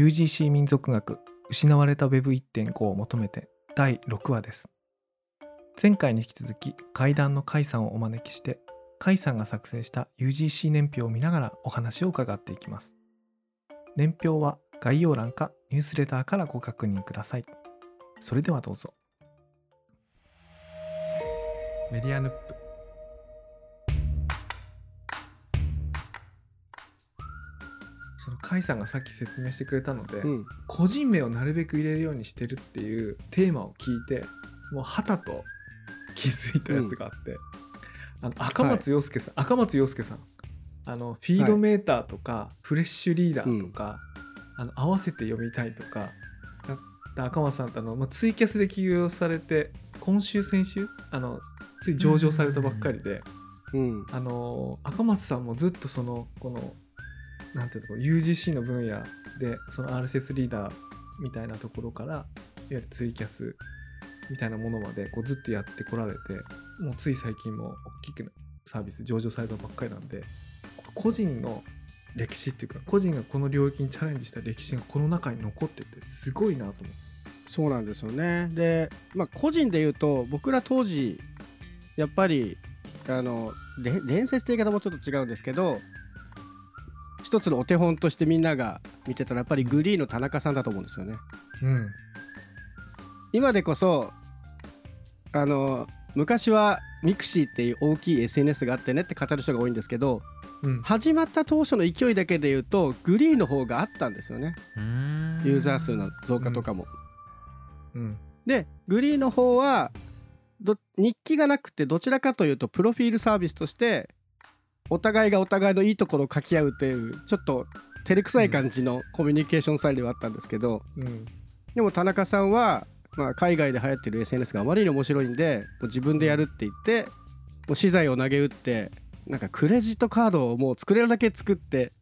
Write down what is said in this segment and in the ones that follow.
UGC 民族学失われた Web1.5 を求めて第6話です。前回に引き続き階段の甲斐さんをお招きして甲斐さんが作成した UGC 年表を見ながらお話を伺っていきます。年表は概要欄かニュースレターからご確認ください。それではどうぞ。メディアヌップ。甲斐さんがさっき説明してくれたので、うん、個人名をなるべく入れるようにしてるっていうテーマを聞いてもうはたと気づいたやつがあって、あの赤松洋介さん、赤松洋介さん。あのフィードメーターとか、フレッシュリーダーとか、あの合わせて読みたいとかだった赤松さんってあの、まあ、ツイキャスで起業されて今週先週あのつい上場されたばっかりで、うん、あの赤松さんもずっとそのこのなんていうの UGC の分野でその RSS リーダーみたいなところからいわゆるツイキャスみたいなものまでこうずっとやってこられてもうつい最近も大きくなサービス上場されたばっかりなんで個人の歴史っていうか個人がこの領域にチャレンジした歴史がこの中に残っててすごいなと思って。そうなんですよねで、まあ、個人で言うと僕ら当時やっぱりあの伝説って言い方もちょっと違うんですけど一つのお手本としてみんなが見てたのはやっぱり GREE の田中さんだと思うんですよね。うん。今でこそあの昔は mixi っていう大きい SNS があってねって語る人が多いんですけどうん。始まった当初の勢いだけで言うと GREE の方があったんですよね。ユーザー数の増加とかも。うん。でグリーの方はど日記がなくてどちらかというとプロフィールサービスとしてお互いがお互いのいいところを書き合うというちょっと照れくさい感じのコミュニケーションスタイルではあったんですけど、うんでも田中さんは、まあ、海外で流行ってる SNS があまりに面白いんでもう自分でやるって言ってもう資材を投げ打ってなんかクレジットカードをもう作れるだけ作って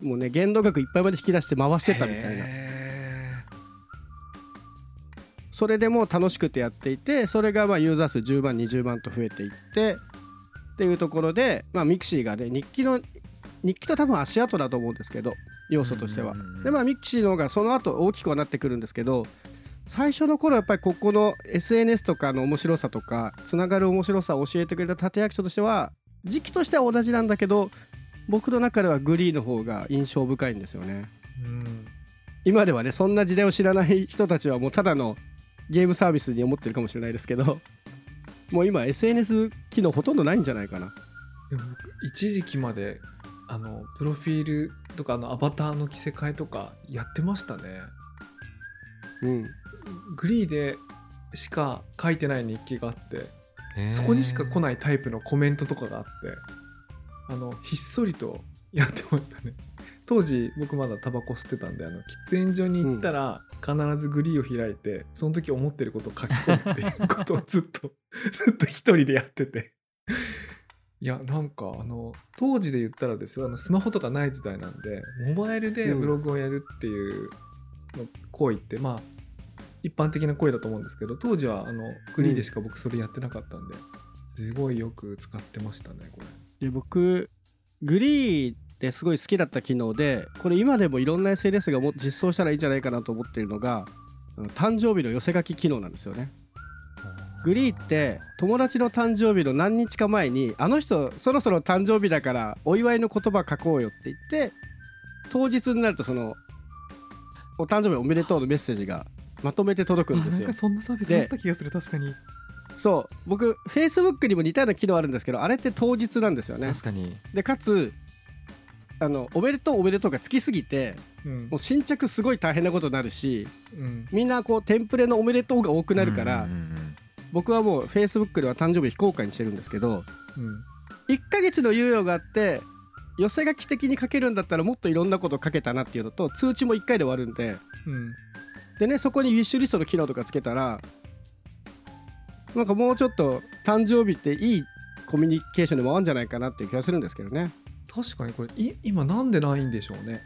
もうね限度額いっぱいまで引き出して回してたみたいな。それでも楽しくてやっていてそれがまあユーザー数10万20万と増えていってっていうところで、まあ、 mixi がね日記の日記と多分足跡だと思うんですけど要素としては。でまあ mixi の方がその後大きくはなってくるんですけど最初の頃やっぱりここの SNS とかの面白さとかつながる面白さを教えてくれた立役者としては時期としては同じなんだけど僕の中では GREE の方が印象深いんですよね。ーうん今ではねそんな時代を知らない人たちはもうただのゲームサービスに思ってるかもしれないですけどもう今 SNS 機能ほとんどないんじゃないかな。でも僕一時期まであのプロフィールとかあのアバターの着せ替えとかやってましたね。うん。グリーでしか書いてない日記があってそこにしか来いないタイプのコメントとかがあってあのひっそりとやってましたね当時僕まだタバコ吸ってたんであの喫煙所に行ったら必ずグリーを開いてその時思ってることを書き込むっていうことをずっとずっと一人でやってて。いやなんかあの当時で言ったらですよあのスマホとかない時代なんでモバイルでブログをやるっていうの行為って、まあ一般的な声だと思うんですけど当時はあのグリーでしか僕それやってなかったんで、すごいよく使ってましたねこれ。で僕グリーですごい好きだった機能でこれ今でもいろんな SNS がも実装したらいいんじゃないかなと思っているのが誕生日の寄せ書き機能なんですよね。グリーって友達の誕生日の何日か前にあの人そろそろ誕生日だからお祝いの言葉書こうよって言って当日になるとそのお誕生日おめでとうのメッセージがまとめて届くんですよ。そんなサービスあった気がする確かに。そう。僕 Facebook にも似たような機能あるんですけどあれって当日なんですよね。確かに。でかつあのおめでとうおめでとうがつきすぎてうん。もう新着すごい大変なことになるしうん。みんなこうテンプレのおめでとうが多くなるから、うんうんうん僕はもう Facebook では誕生日非公開にしてるんですけどうん。1ヶ月の猶予があって寄せ書き的に書けるんだったらもっといろんなこと書けたなっていうのと通知も1回で終わるんでうん。でねそこにウィッシュリストの機能とかつけたらなんかもうちょっと誕生日っていいコミュニケーションで回るんじゃないかなっていう気がするんですけどね確かにこれい今なんでないんでしょうね。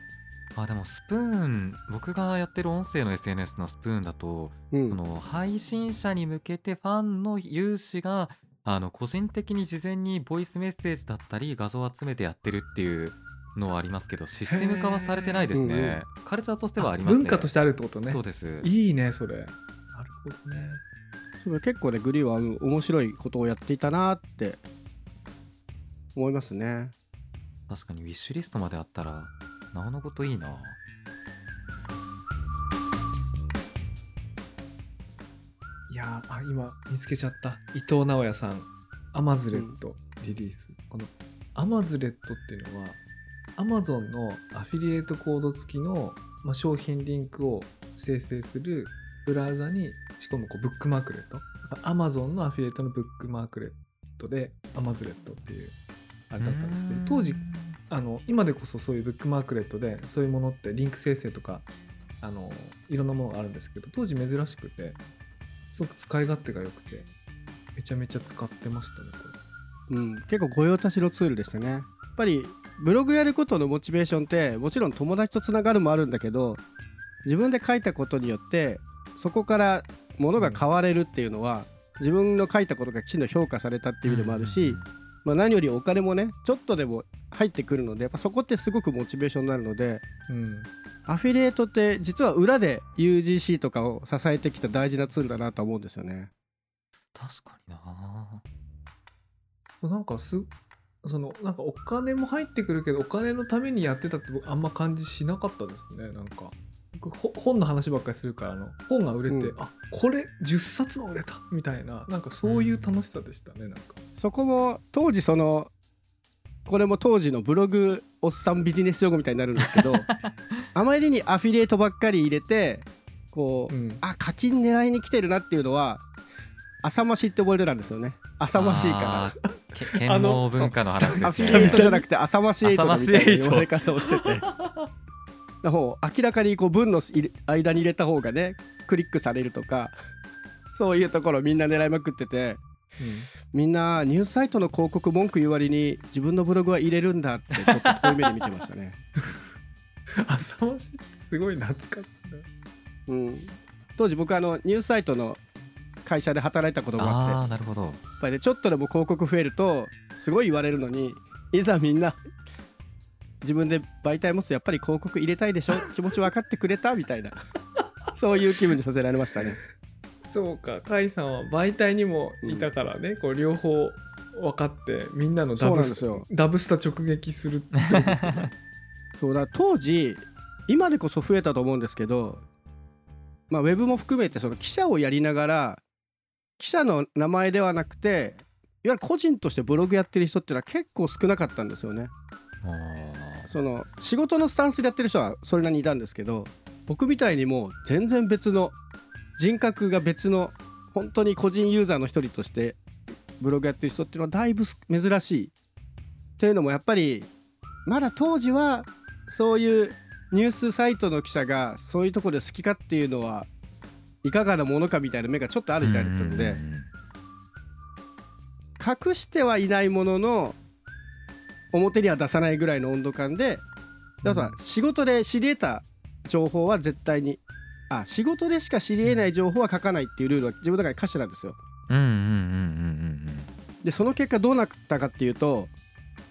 あでもスプーン僕がやってる音声の SNS のスプーンだと、うん。この配信者に向けてファンの有志があの個人的に事前にボイスメッセージだったり画像を集めてやってるっていうのはありますけどシステム化はされてないですへーねカルチャーとしてはありますね。文化としてあるってことね。そうです。いいねそれ。なるほどね。それ結構ねグリーはうん面白いことをやっていたなって思いますね確かにウィッシュリストまであったらなおのこといいな。いやーあ今見つけちゃった。伊藤直哉さん。amazlet リリース、この amazlet っていうのはアマゾンのアフィリエイトコード付きの、まあ、商品リンクを生成するブラウザに仕込むこうブックマークレット。アマゾンのアフィリエイトのブックマークレットで amazlet っていうあれだったんですけど当時あの今でこそそういうブックマークレットでそういうものってリンク生成とかあのいろんなものがあるんですけど当時珍しくてすごく使い勝手が良くてめちゃめちゃ使ってましたねこうん。結構御用達のツールでしたね。やっぱりブログやることのモチベーションってもちろん友達とつながるもあるんだけど自分で書いたことによってそこからものが変われるっていうのは、自分の書いたことがきちんと評価されたっていう意味でもあるし、まあ、何よりお金もねちょっとでも入ってくるのでやっぱそこってすごくモチベーションになるのでれうん。アフィリエイトって実は裏で UGC とかを支えてきた大事なツールだなと思うんですよね。確かにな。なんかすそのなんかお金も入ってくるけどお金のためにやってたって僕あんま感じしなかったですねなんか本の話ばっかりするからあの本が売れて、うん。あこれ10冊も売れたみたいななんかそういう楽しさでしたねなんか。そこも当時そのこれも当時のブログおっさんビジネス用語みたいになるんですけど あまりにアフィリエイトばっかり入れてこう、うん。あ課金狙いに来てるなっていうのは浅ましいって覚えてたんですよね。浅ましいから。剣網 文化の話アですね。フィリエイトじゃなくて浅ましエイトみたいな言われ方をしてての方明らかにこう文の間に入れた方がねクリックされるとか そういうところみんな狙いまくっててみんなニュースサイトの広告文句言う割に自分のブログは入れるんだってちょっと遠い目で見てましたね。浅ましってすごい懐かしいな。うん、当時僕あのニュースサイトの会社で働いたことがあって。ああなるほど。やっぱりねちょっとでも広告増えるとすごい言われるのにいざみんな自分で媒体持つとやっぱり広告入れたいでしょ？気持ち分かってくれた？みたいな。そういう気分にさせられましたね。そうか。甲斐さんは媒体にもいたからね、こう両方分かってみんなのダそうブスなんですよ。ダブスタ直撃するってそうだ当時今でこそ増えたと思うんですけど、まあ、ウェブも含めてその記者をやりながら記者の名前ではなくていわゆる個人としてブログやってる人っていうのは結構少なかったんですよね。その仕事のスタンスでやってる人はそれなりにいたんですけど僕みたいにもう全然別の人格が別の本当に個人ユーザーの一人としてブログやってる人っていうのはだいぶす珍しいっていうのもやっぱりまだ当時はそういうニュースサイトの記者がそういうところで好きかっていうのはいかがなものかみたいな目がちょっとある時代だったので隠してはいないものの表には出さないぐらいの温度感でであとは仕事で知り得た情報は絶対にあ仕事でしか知り得ない情報は書かないっていうルールは自分の中に課してたんですよ。うんうんうんうんうんでその結果どうなったかっていうと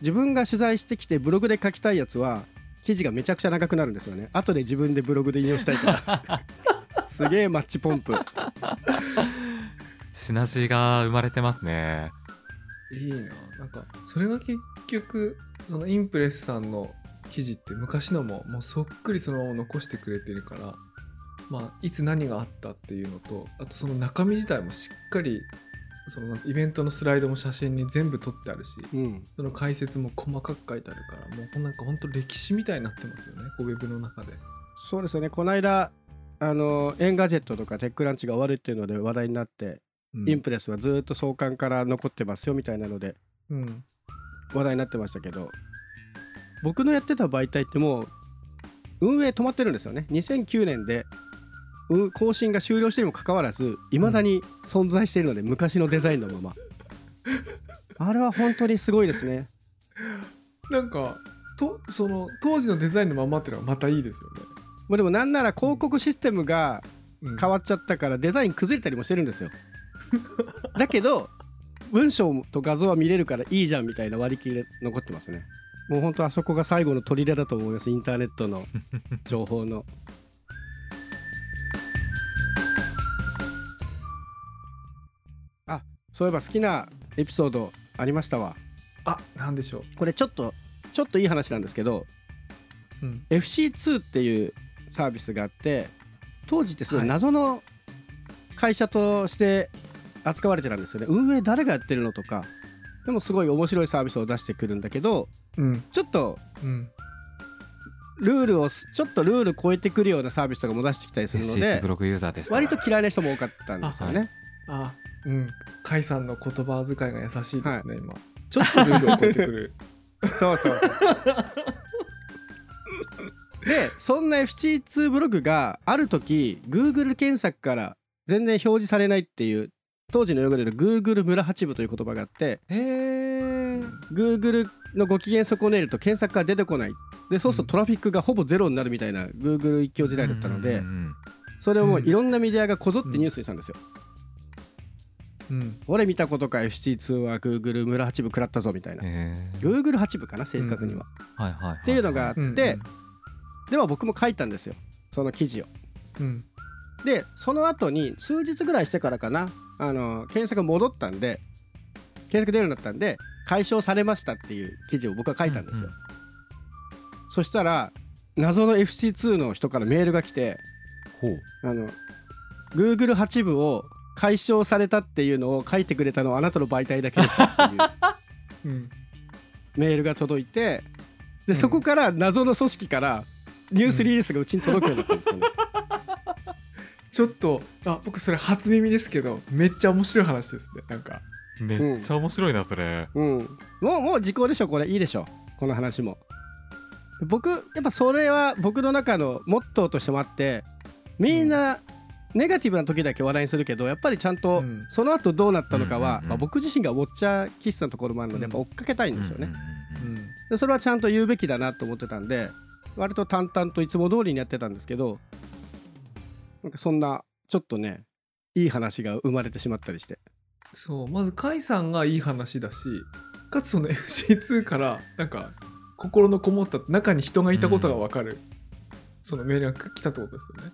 自分が取材してきてブログで書きたいやつは記事がめちゃくちゃ長くなるんですよね。後で自分でブログで引用したいか。ら すげえマッチポンプ。シナジーが生まれてますね。いいな。なんかそれが結局そのインプレスさんの記事って昔のももうそっくりそのまま残してくれてるからまあいつ何があったっていうのとあとその中身自体もしっかりそのイベントのスライドも写真に全部撮ってあるしうん。その解説も細かく書いてあるからもうなんかほんと歴史みたいになってますよねウェブの中で。そうですよね。この間あの Engadget とか TechCrunch が終わるっていうので話題になって、うん。インプレスはずっと創刊から残ってますよみたいなのでうん話題になってましたけど僕のやってた媒体ってもう運営止まってるんですよね。2009年でうん更新が終了してにもかかわらずいまだに存在しているので、昔のデザインのまま。あれは本当にすごいですね。なんかとその当時のデザインのままっていうのはまたいいですよね。もうでもなんなら広告システムがうん。変わっちゃったからデザイン崩れたりもしてるんですよ。だけど文章と画像は見れるからいいじゃんみたいな割り切りで残ってますね。もう本当あそこが最後の砦だと思いますインターネットの 情報の。あそういえば好きなエピソードありましたわ。あなんでしょこれちょっとちょっといい話なんですけどう、うん、FC2 っていうサービスがあって当時ってすごい。謎の会社として扱われてたんですよね、運営誰がやってるのとかでもすごい面白いサービスを出してくるんだけどうん。ちょっとうん。ルールをすちょっとルール超えてくるようなサービスとかも出してきたりするのでブログユーザーでした。割と嫌いな人も多かったんですよね。あうん。甲斐さんの言葉遣いが優しいですね、今。ちょっとルールを超えてくる。そうそう。でそんな FC2 ブログがある時 Google 検索から全然表示されないっていう当時の用語で言うと Google 村八部という言葉があってへえ Google のご機嫌損ねると検索が出てこない。でそうするとトラフィックがほぼゼロになるみたいな Google 一強時代だったのでうん。うんそれをもういろんなメディアがこぞってニュースにしたんですよ。うん。俺見たことか FC2 は Google 村八部食らったぞみたいな。Google 八部かな正確には。はいはいはいっていうのがあって、うんでは僕も書いたんですよ。その記事を。うんでその後に数日ぐらいしてからかなあの検索戻ったんで検索出るようになったんで解消されましたっていう記事を僕は書いたんですよ。うんうそしたら謎の FC2 の人からメールが来てほうあの Google 八部を解消されたっていうのを書いてくれたのはあなたの媒体だけでしたっていううんメールが届いてでんそこから謎の組織からニュースリリースがうちに届くようになったんですよね。ちょっとあ僕それ初耳ですけどめっちゃ面白い話ですねなんか。めっちゃ面白いなそれ。うん、もうもう時効でしょこれ。いいでしょ。この話も。僕やっぱそれは僕の中のモットーとしてもあってみんなネガティブな時だけ話題にするけどやっぱりちゃんとうん。その後どうなったのかは、まあ、僕自身がウォッチャー気質なところもあるのでやっぱ追っかけたいんですよね、うんそれはちゃんと言うべきだなと思ってたんで割と淡々といつも通りにやってたんですけどなんかそんなちょっとねいい話が生まれてしまったりして。そうまず甲斐さんがいい話だしかつその FC2 からなんか心のこもった中に人がいたことが分かる、そのメールが来たってことですよね。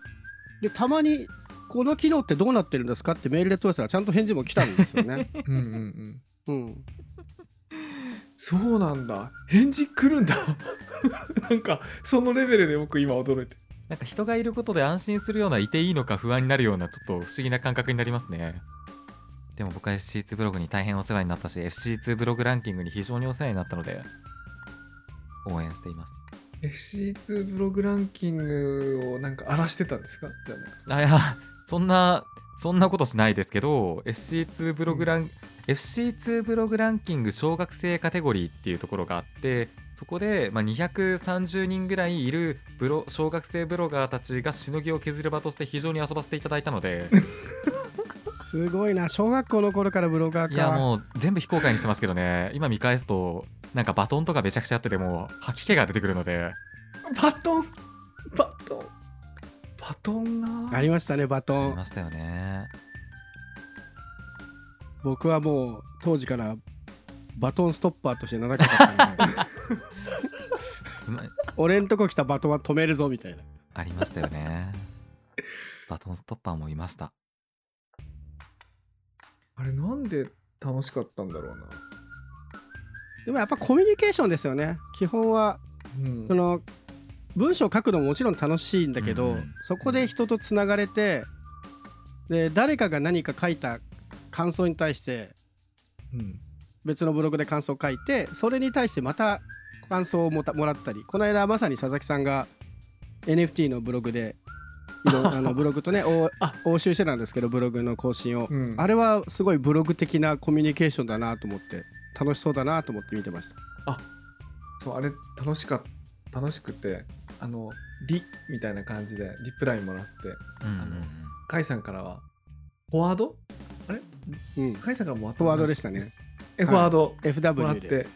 でたまにこの機能ってどうなってるんですかってメールで問い合わせたらちゃんと返事も来たんですよね。うんうんうん。うん、そうなんだ。返事来るんだ。なんかそのレベルで僕今驚いてなんか人がいることで安心するようないていいのか不安になるようなちょっと不思議な感覚になりますね。でも僕は FC2 ブログに大変お世話になったし FC2 ブログランキングに非常にお世話になったので応援しています。FC2 ブログランキングをなんか荒らしてたんですか？じゃあなんかあいやそんなそんなことしないですけど FC2 ブログラン、FC2 ブログランキング小学生カテゴリーっていうところがあってそこで、まあ、230人ぐらいいるブロ小学生ブロガーたちがしのぎを削る場として非常に遊ばせていただいたので。すごいな。小学校の頃からブロガーか。いやもう全部非公開にしてますけどね。今見返すとなんかバトンとかめちゃくちゃやっててもう吐き気が出てくるので。バトン？バトン？バトンなありましたねバトン。ありましたよね。僕はもう当時からバトンストッパーとして名高かったんで。今俺んとこ来たバトンは止めるぞみたいな。ありましたよね。バトンストッパーもいました。あれなんで楽しかったんだろうな。でもやっぱコミュニケーションですよね。基本はうん。その文章を書くのももちろん楽しいんだけど、うん。うんそこで人とつながれてで誰かが何か書いた感想に対してうん別のブログで感想を書いてそれに対してまた感想をもたもらったりこの間まさに佐々木さんが NFT のブログでいろ あのブログとね おあ。応酬してたんですけどブログの更新を、うん。あれはすごいブログ的なコミュニケーションだなと思って楽しそうだなと思って見てました。そうあれ楽しかった楽しくてあのリみたいな感じでリプライもらってうんうんうん。甲斐さんからはフォワード？うん。甲斐さんからもらったフォワードでしたね。えフォワードもらって。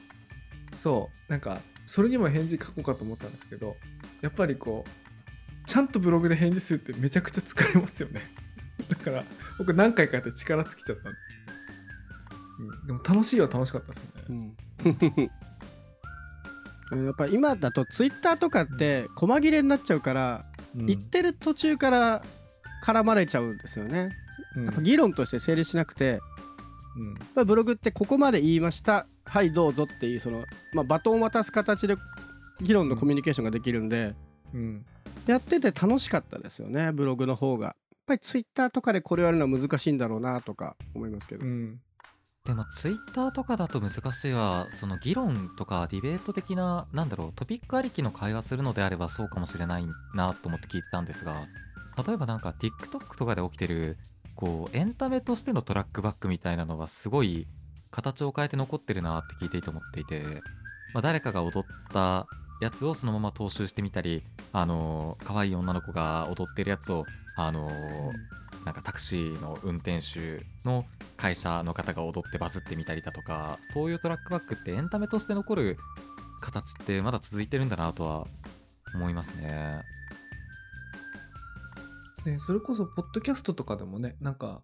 そう。なんかそれにも返事書こうかと思ったんですけどやっぱりこうちゃんとブログで返事するってめちゃくちゃ疲れますよね。だから僕何回かやって力尽きちゃったんですうん、でも楽しいは楽しかったですね、うん。うんやっぱ今だとツイッターとかって細切れになっちゃうから、うん。言ってる途中から絡まれちゃうんですよね。うん。やっぱ議論として成立しなくてうん。やっぱりブログってここまで言いました。はいどうぞっていうその、まあ、バトンを渡す形で議論のコミュニケーションができるんで、うん。やってて楽しかったですよねブログの方が。やっぱりツイッターとかでこれをやるのは難しいんだろうなとか思いますけど。うん。でもツイッターとかだと難しいはその議論とかディベート的ななんだろうトピックありきの会話するのであればそうかもしれないなと思って聞いてたんですが。例えばなんか TikTok とかで起きてるこうエンタメとしてのトラックバックみたいなのはすごい形を変えて残ってるなって聞いていて思っていて、まあ、誰かが踊ったやつをそのまま踏襲してみたりあのー可愛い女の子が踊ってるやつをあのーなんかタクシーの運転手の会社の方が踊ってバズってみたりだとかそういうトラックバックってエンタメとして残る形ってまだ続いてるんだなとは思いますね。ね、それこそポッドキャストとかでもねなんか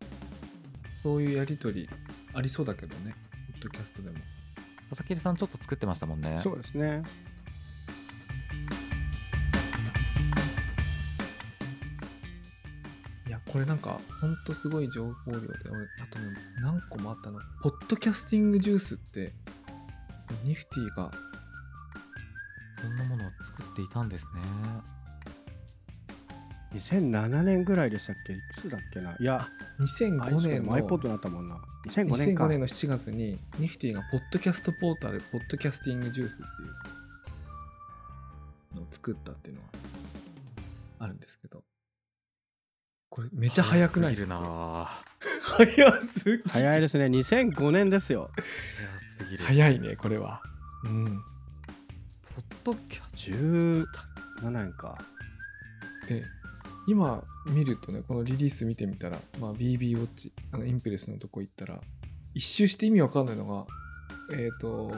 そういうやり取りありそうだけどねポッドキャストでも佐々木さんちょっと作ってましたもんね。そうですね。いやこれなんかほんとすごい情報量で俺あとね何個もあったのポッドキャスティングジュースってニフティがそんなものを作っていたんですね。2007年ぐらいでしたっけ？いつだっけな？いや2005年の iPod になったもんな。2005年か。2005年の7月にニフティがポッドキャストポータルポッドキャスティングジュースっていうのを作ったっていうのがあるんですけど。これめっちゃ早くないですすぎるかな。早すぎ早いですね2005年ですよ。早すぎる。早いねこれは。うん。ポッドキャス17年か。で今見るとねこのリリース見てみたら、まあ、BB ウォッチあのインプレスのとこ行ったら一周して意味わかんないのがえっ、と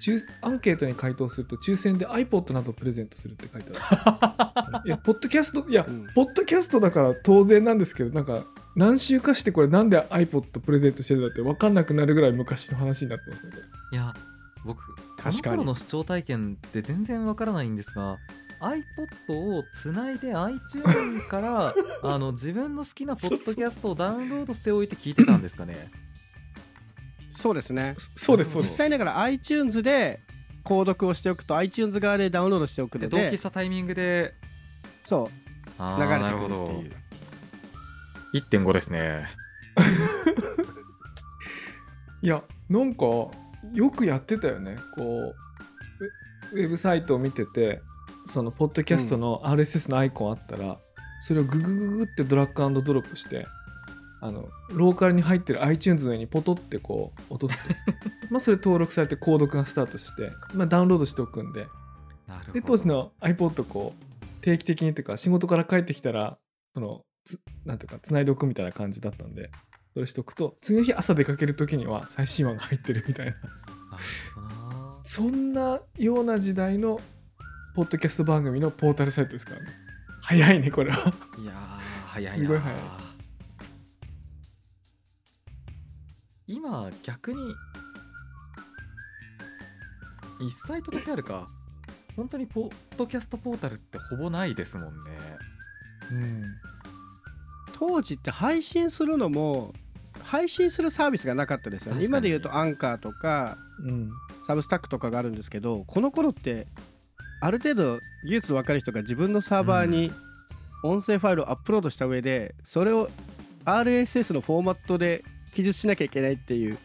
抽アンケートに回答すると抽選で iPod などをプレゼントするって書いてある。いやポッドキャストいや、うん。ポッドキャストだから当然なんですけどなんか何週かしてこれなんで iPod プレゼントしてるんだって分かんなくなるぐらい昔の話になってますねいや僕こ確かに。の頃の視聴体験って全然わからないんですが iPod をつないで iTunes から あの自分の好きなポッドキャストをダウンロードしておいて聞いてたんですかね？そうですね。そそうですそうです。実際だから iTunes で購読をしておくと iTunes 側でダウンロードしておくでので同期したタイミングで？そう。流れてくるっていう。1.5ですね。いやなんかよくやってたよね。こうウウェブサイトを見ててそのポッドキャストの RSS のアイコンあったら、それをググググってドラッグアンドドロップしてあのローカルに入ってる iTunes の上にポトってこう落とすと まあそれ登録されて購読がスタートして、まあ、ダウンロードしておくんで。なるほど。で当時の iPod こう定期的にというか仕事から帰ってきたらそのつなんていうか繋いでおくみたいな感じだったんでそれしとくと次の日朝出かける時には最新話が入ってるみたいな。なるほどな。そんなような時代のポッドキャスト番組のポータルサイトですからね。早いねこれは。いやー早いなすごい早い。今逆に1サイトだけあるか。本当にポッドキャストポータルってほぼないですもんね。うん。当時って配信するのも配信するサービスがなかったですよね。今で言うとアンカーとかうん。サブスタックとかがあるんですけどこの頃ってある程度技術の分かる人が自分のサーバーに音声ファイルをアップロードした上でそれを RSS のフォーマットで記述しなきゃいけないっていう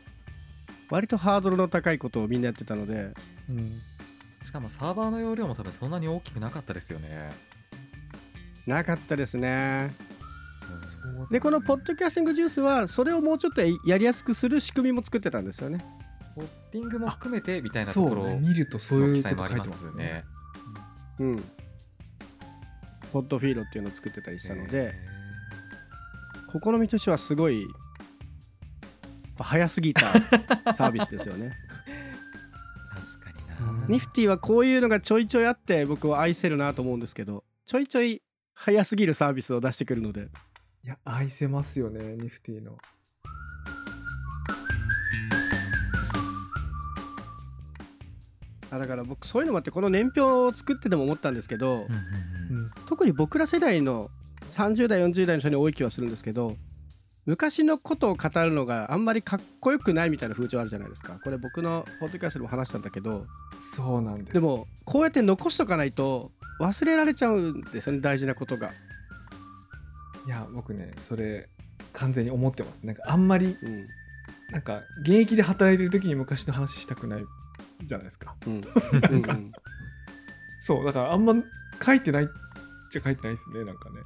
割とハードルの高いことをみんなやってたので。うん。しかもサーバーの容量も多分そんなに大きくなかったですよね、なかったですね。うん。でこのポッドキャスティングジュースはそれをもうちょっとやりやすくする仕組みも作ってたんですよねポスティングも含めてみたいなところのね。見るとそういう記こと書いてまますすね。ねうん。ポッドフィードっていうのを作ってたりしたので、へ試みとしてはすごい早すぎた サービスですよね。ー確かにな、うん。ニフティはこういうのがちょいちょいあって僕は愛せるなと思うんですけどちょいちょい早すぎるサービスを出してくるので。いや愛せますよねニフティのあだから僕そういうのもあってこの年表を作ってても思ったんですけど、うんうんうん。特に僕ら世代の30代40代の人に多い気はするんですけど昔のことを語るのがあんまりかっこよくないみたいな風潮あるじゃないですか。これ僕のポッドキャストでも話したんだけどそうなんです。でもこうやって残しとかないと忘れられちゃうんですよね大事なことが。いや僕ねそれ完全に思ってます。なんかあんまりうん。なんか現役で働いてる時に昔の話したくないじゃないですか。うん。うんうん。そうだからあんま書いてないっちゃ書いてないですねなんかね。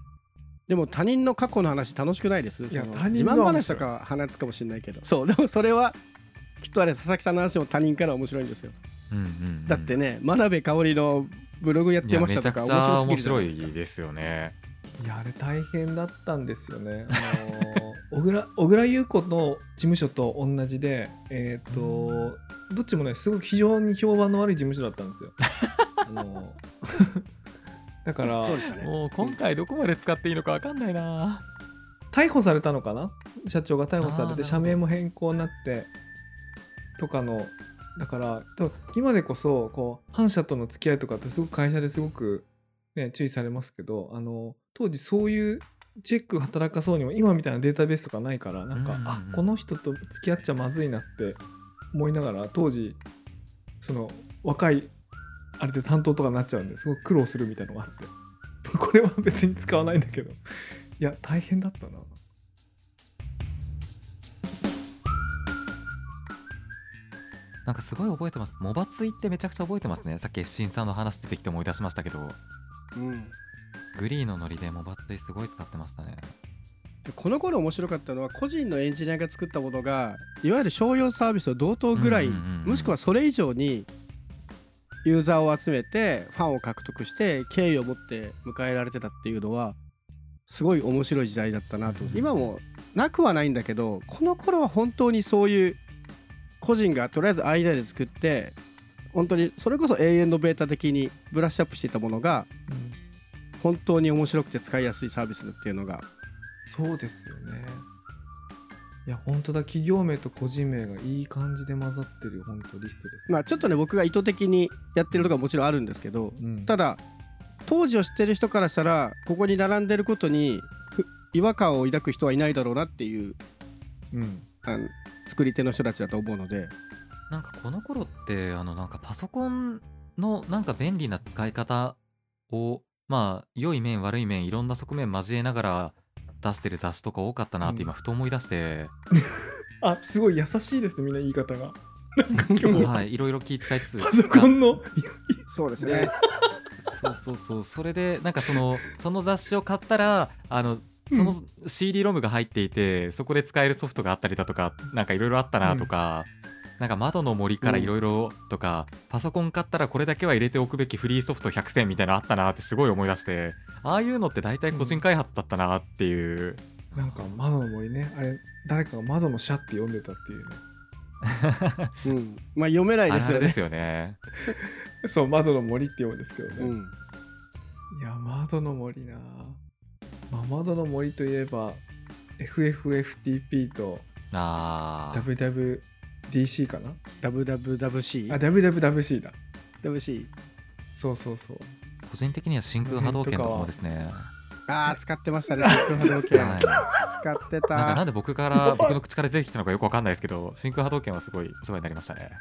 でも他人の過去の話楽しくないです？そのいや他自人のは。慢話とかは話すかもしれないけど。そう。でもそれはきっとあれ佐々木さんの話も他人から面白いんですよ、うんうんうん。だってね真鍋かおりのブログやってましためちゃくちゃとか面白すぎ面るじゃないですか。白いですよね。いやあれ大変だったんですよね。あの小倉小倉優子の事務所と同じで、えっ、と、どっちもねすごく非常に評判の悪い事務所だったんですよ。あの だからね。もう今回どこまで使っていいのかわかんないな。逮捕されたのかな？社長が逮捕されて社名も変更になってとかのだからと今でこそこう反社との付き合いとかってすごく会社ですごく、ね、注意されますけどあの当時そういうチェック働かそうにも今みたいなデータベースとかないからなんか、うんうんうん。あこの人と付き合っちゃまずいなって思いながら当時その若いあれで担当とかになっちゃうんですごく苦労するみたいなのがあって。これは別に使わないんだけど。いや大変だったな。なんかすごい覚えてます。モバツイってめちゃくちゃ覚えてますね。さっき FC さんの話出てきて思い出しましたけど。うんグリーのノリでモバツイすごい使ってましたね。でこの頃面白かったのは個人のエンジニアが作ったものがいわゆる商用サービスと同等ぐらい、もしくはそれ以上にユーザーを集めてファンを獲得して敬意を持って迎えられてたっていうのはすごい面白い時代だったなと。今もなくはないんだけどこの頃は本当にそういう個人がとりあえず間で作って本当にそれこそ永遠のベータ的にブラッシュアップしていたものが本当に面白くて使いやすいサービスだっていうのが。そうですよね。いや本当だ企業名と個人名がいい感じで混ざってる本当リストです、まあちょっとね僕が意図的にやってるとかもちろんあるんですけどうん。ただ当時を知ってる人からしたらここに並んでることにふ違和感を抱く人はいないだろうなっていううん。あの作り手の人たちだと思うので。なんかこの頃ってあのなんかパソコンのなんか便利な使い方をまあ良い面悪い面いろんな側面交えながら出してる雑誌とか多かったなって今ふと思い出して、あすごい優しいですねみんな言い方が。今日、は。いいろいろ気遣いつつ。パソコンの。そうですね。そうそうそう。それでなんかそのその雑誌を買ったらあのその CD ロムが入っていてそこで使えるソフトがあったりだとかなんかいろいろあったなとか、なんか窓の森からいろいろとか、パソコン買ったらこれだけは入れておくべきフリーソフト100選みたいなのあったなってすごい思い出してああいうのって大体個人開発だったなっていう、なんか窓の森ね。あれ誰かが窓のシャって読んでたっていうね。うん。まあ読めないですよね。ですよね。そう窓の森って読むんですけどね、うん。いや窓の森な。まあ窓の森といえば FFFTP とあー WWDC かな？WWWC あ WWWC だ。WC そうそうそう。個人的には真空波動拳とかもですね。ああ使ってましたね。真空波動拳。はい。使ってなんかなたんで僕から僕の口から出てきたのかよくわかんないですけど真空波動拳はすごいお世話になりましたね。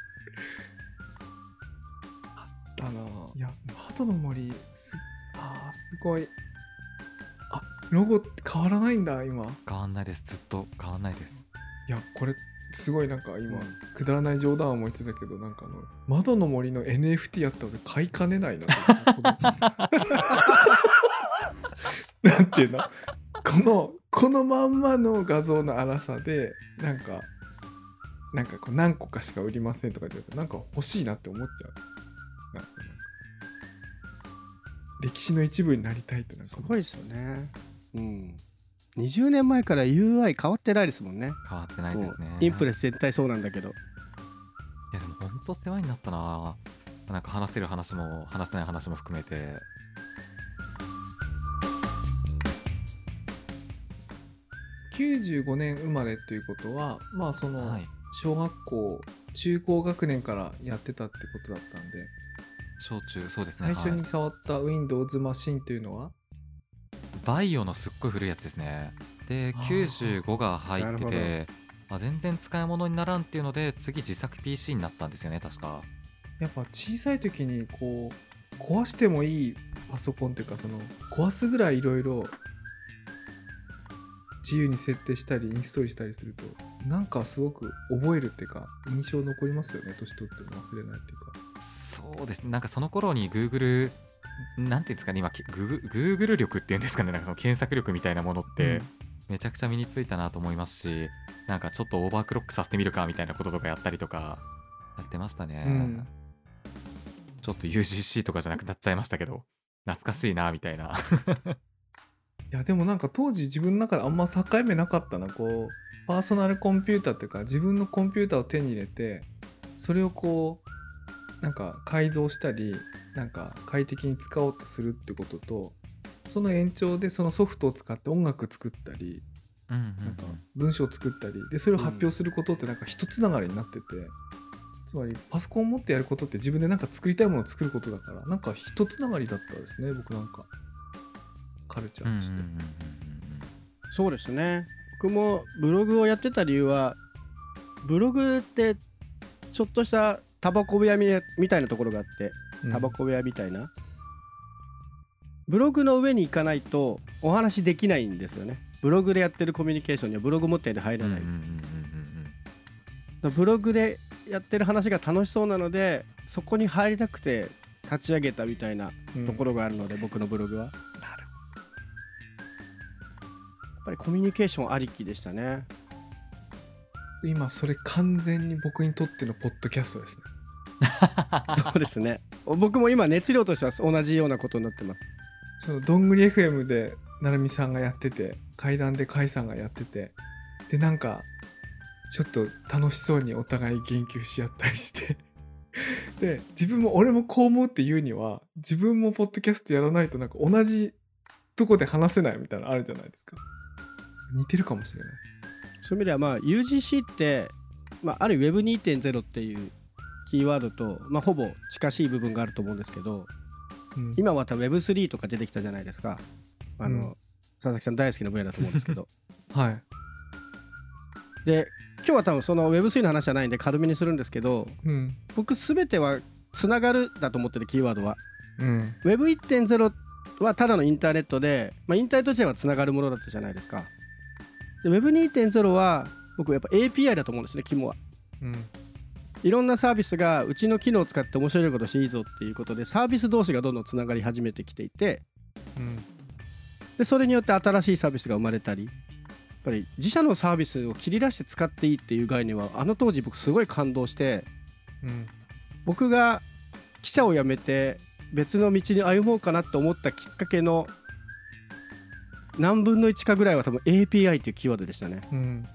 だないや窓の森すあーすごい。あロゴって変わらないんだ今。い変わんないです。ずっと変わんないです。やこれすごいなんか今、うん。くだらない冗談を思いついたけどなんかあの窓の森の NFT やったら俺買いかねないな。なんていうの？このこのまんまの画像の粗さでなんかなんかこう何個かしか売りませんとか言ってなんか欲しいなって思っちゃう。歴史の一部になりたいってなんかすごいですよね。うん20年前から UI 変わってないですもんね。変わってないですね。インプレス絶対そうなんだけど。いやでも本当世話になったな。なんか話せる話も話せない話も含めて。95年生まれということはまあそのはい。小学校中高学年からやってたってことだったんで。小中そうですね。最初にはい触った Windows マシンっていうのは？バイオのすっごい古いやつですね。であー。95が入っててあ全然使い物にならんっていうので次自作 PC になったんですよね確か。やっぱ小さい時にこう壊してもいいパソコンっていうかその壊すぐらいいろいろ自由に設定したりインストールしたりするとなんかすごく覚えるっていうか印象残りますよね年取っても忘れないっていうか。そうですね。なんかその頃に Google なんていうんですかね今ググ Google 力っていうんですかねなんかその検索力みたいなものってめちゃくちゃ身についたなと思いますしなんかちょっとオーバークロックさせてみるかみたいなこととかやったりとかやってましたね、うん。ちょっと UGC とかじゃなくなっちゃいましたけど懐かしいなみたいな。いやでもなんか当時自分の中であんま境目なかったなこうパーソナルコンピューターっていうか自分のコンピューターを手に入れてそれをこうなんか改造したりなんか快適に使おうとするってこととその延長でそのソフトを使って音楽作ったりうんうんなんか文章を作ったりでそれを発表することってなんか一つながりになってて、つまりパソコンを持ってやることって自分でなんか作りたいものを作ることだからなんか一つながりだったですね僕なんか。カルチャーとして。うんうんうんうん。そうですね。僕もブログをやってた理由はブログってちょっとしたタバコ部屋みみたいなところがあってうん。タバコ部屋みたいな、ブログの上に行かないとお話できないんですよね。ブログでやってるコミュニケーションにはブログ持ってないと入れない、ブログでやってる話が楽しそうなのでそこに入りたくて立ち上げたみたいなところがあるので、僕のブログは。やっぱりコミュニケーションありきでしたね今それ完全に僕にとってのポッドキャストですね。そうですね。僕も今熱量としては同じようなことになってます。そのどんぐり FM で成美さんがやってて階段で甲斐さんがやっててでなんかちょっと楽しそうにお互い言及し合ったりして。で自分も俺もこう思うって言うには自分もポッドキャストやらないとなんか同じとこで話せないみたいなのあるじゃないですか。似てるかもしれないそういう意味ではまあ UGC って、まあ、ある Web2.0 っていうキーワードと、まあ、ほぼ近しい部分があると思うんですけどうん。今また Web3 とか出てきたじゃないですか。あの、うん佐々木さん大好きな分野だと思うんですけど。はい。で今日は多分その Web3 の話じゃないんで軽めにするんですけどうん。僕全てはつながるだと思ってるキーワードは。うん。Web1.0 はただのインターネットで、まあ、インターネット自体はつながるものだったじゃないですかで Web2.0 は僕やっぱ API だと思うんですね肝は。うん。いろんなサービスがうちの機能を使って面白いことしていいぞっていうことでサービス同士がどんどんつながり始めてきていてうん。でそれによって新しいサービスが生まれたりやっぱり自社のサービスを切り出して使っていいっていう概念はあの当時僕すごい感動してうん。僕が記者を辞めて別の道に歩もうかなって思ったきっかけの何分の1かぐらいは多分 API っていうキーワードでしたね。うん。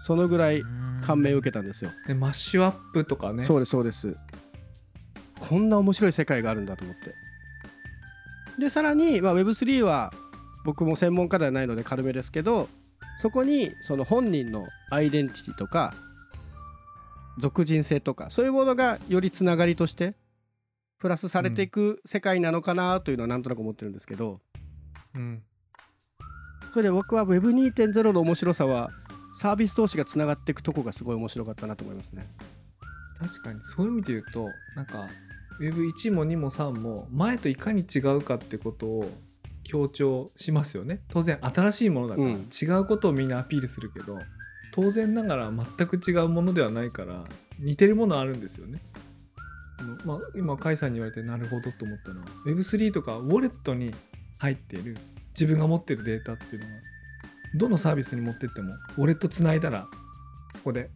そのぐらいうん。感銘を受けたんですよ、でマッシュアップとかね。そうですそうです。こんな面白い世界があるんだと思って。でさらに、まあ、Web3 は僕も専門家ではないので軽めですけどそこにその本人のアイデンティティとか属人性とかそういうものがよりつながりとしてプラスされていく世界なのかなというのはなんとなく思ってるんですけど、うんそれで僕は Web2.0 の面白さはサービス同士がつながっていくとこがすごい面白かったなと思いますね。確かにそういう意味で言うとなんか Web1 も2も3も前といかに違うかってことを強調しますよね当然新しいものだから、うん違うことをみんなアピールするけど当然ながら全く違うものではないから似てるものあるんですよね。まあ、今甲斐さんに言われてなるほどと思ったのは Web3 とかウォレットに入っている自分が持ってるデータっていうのはどのサービスに持ってってもウォレットつないだらそこで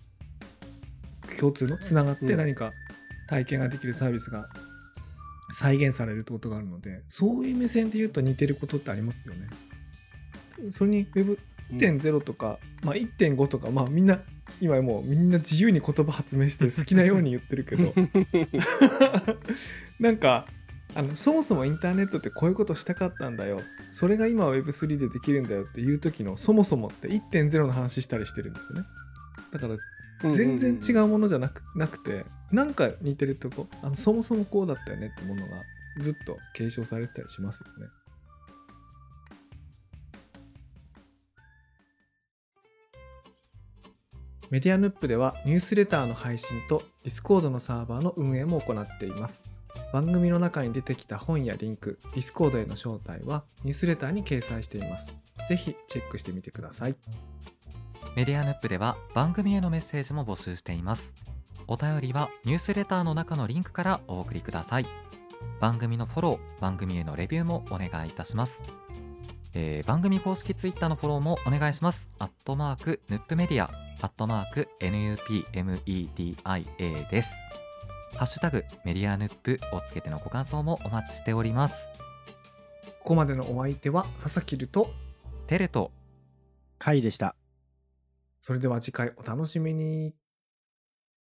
共通のつながってうん。何か体験ができるサービスが再現されるってことがあるのでそういう目線で言うと似てることってありますよね。それに Web1.0 とか、まあ、1.5とかまあみんな今もうみんな自由に言葉発明して好きなように言ってるけど。なんかあのそもそもインターネットってこういうことしたかったんだよそれが今 Web3 でできるんだよっていう時のそもそもって1.0の話したりしてるんですよねだから全然違うものじゃなくなくてなんか似てるとこあのそもそもこうだったよねってものがずっと継承されてたりしますよね。メディアヌップではニュースレターの配信と Discord のサーバーの運営も行っています。番組の中に出てきた本やリンク、Discord への招待はニュースレターに掲載しています。ぜひチェックしてみてください。メディアヌップでは番組へのメッセージも募集しています。お便りはニュースレターの中のリンクからお送りください。番組のフォロー番組へのレビューもお願いいたします、えー番組公式ツイッターのフォローもお願いします。アットマークヌップメディアアットマーク NUPMEDIA です。ハッシュタグメディアヌップをつけてのご感想もお待ちしております。ここまでのお相手は佐々木ると、テレと。回でした。それでは次回お楽しみに。